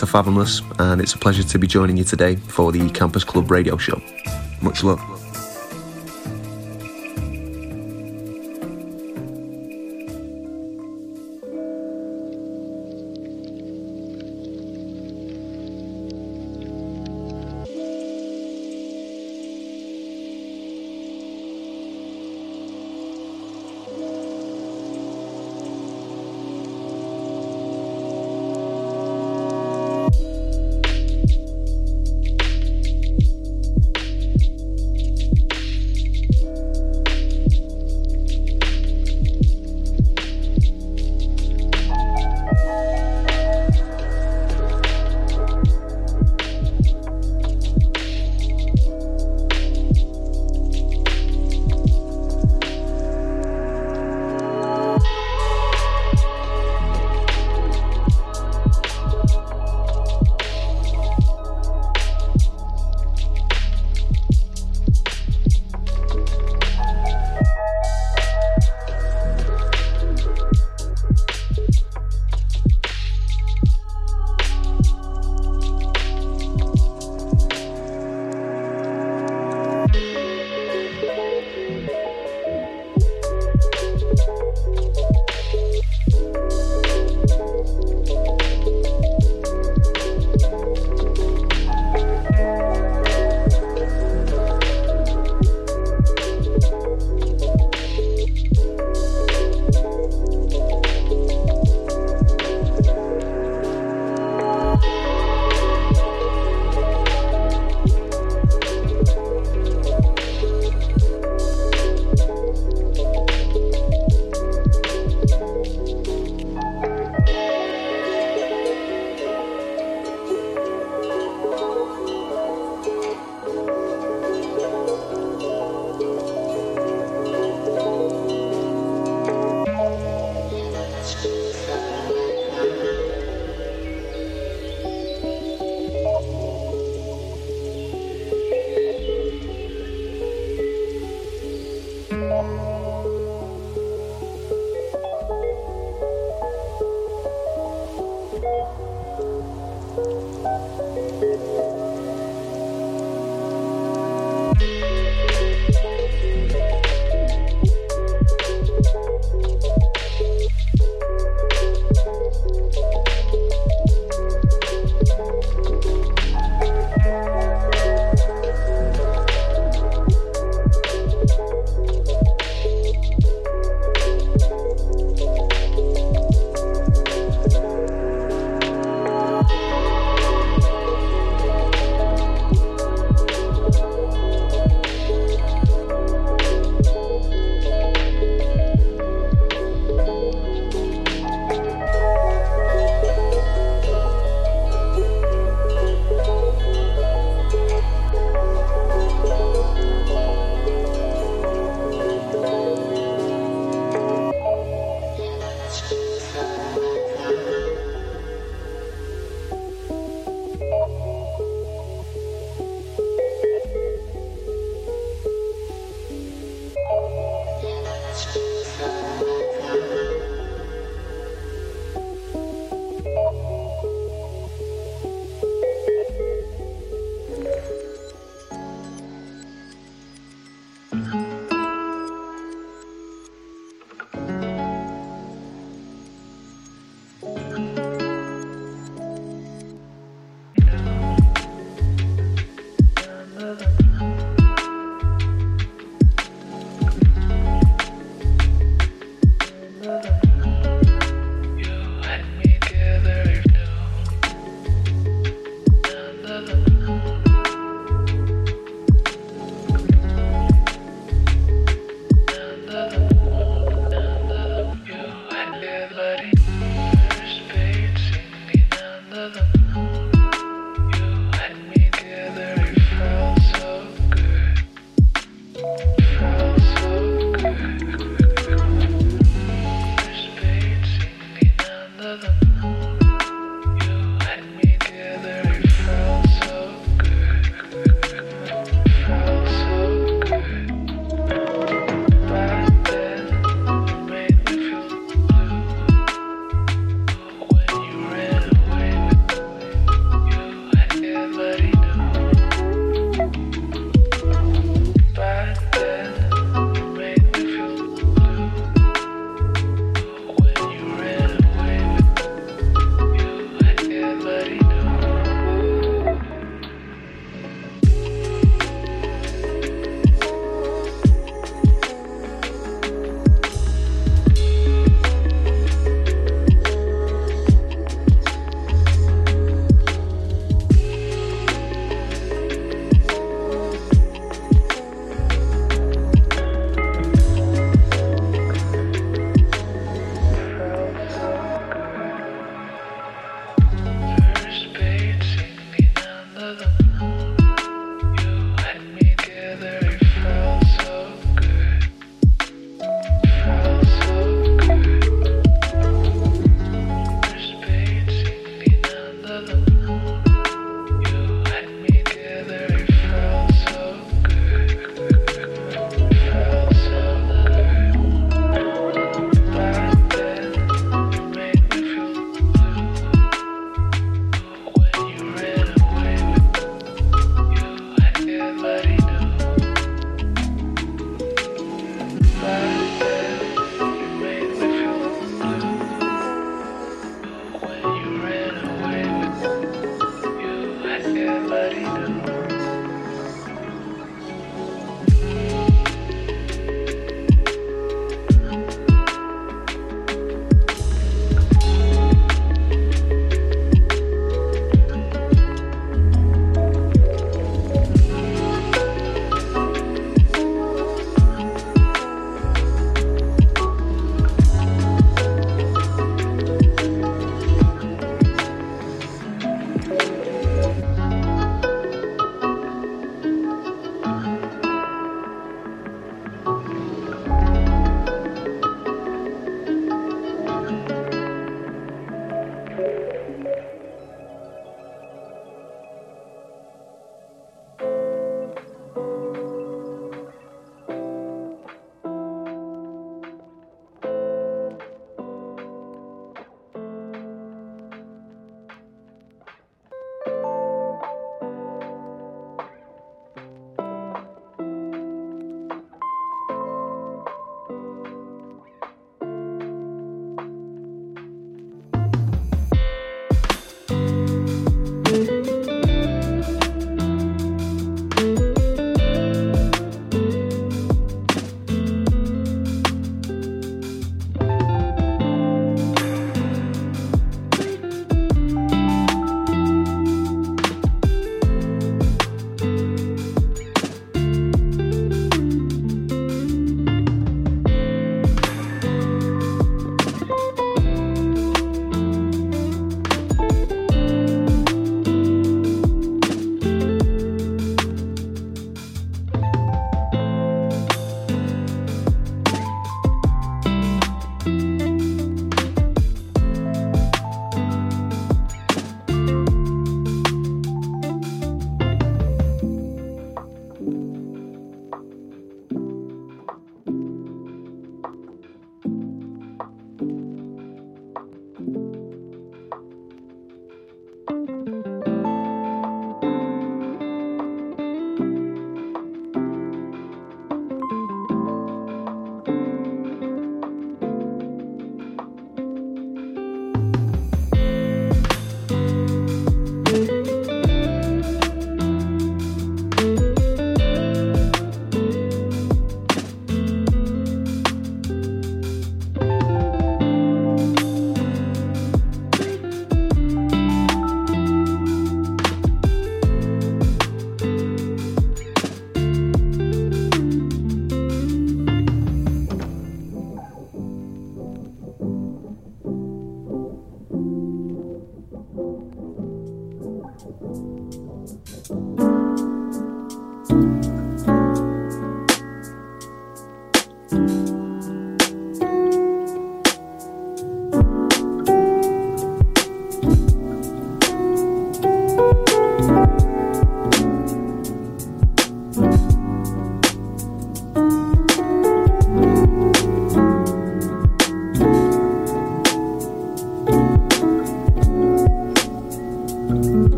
Into Fathomless, and it's a pleasure to be joining you today for the Campus Club radio show. Much love.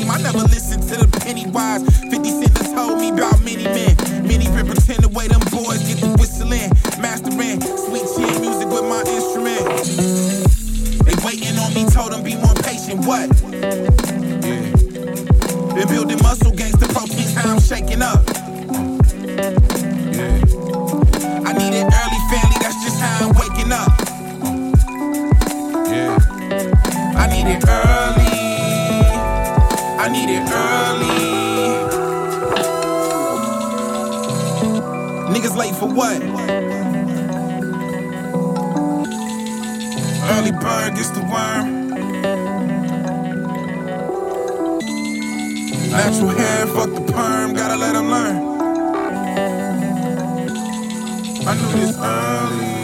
Dream, I never listened to the penny wise. 50 Cent has told me about many men. Many been pretend the way them boys get the whistling. Mastering sweet chin music with my instrument. They waiting on me, told them be more patient. What? Yeah. Been building muscle gangster proteins, how I'm shaking up. Yeah. I need it early, family, that's just how I'm waking up. Yeah. I need it early. I need it early. Niggas late for what? Early bird gets the worm. Natural hair, fuck the perm, gotta let them learn. I knew this early.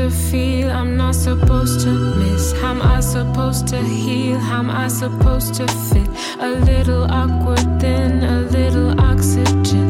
to feel? I'm not supposed to miss. How am I supposed to heal? How am I supposed to fit? A little awkward, then a little oxygen.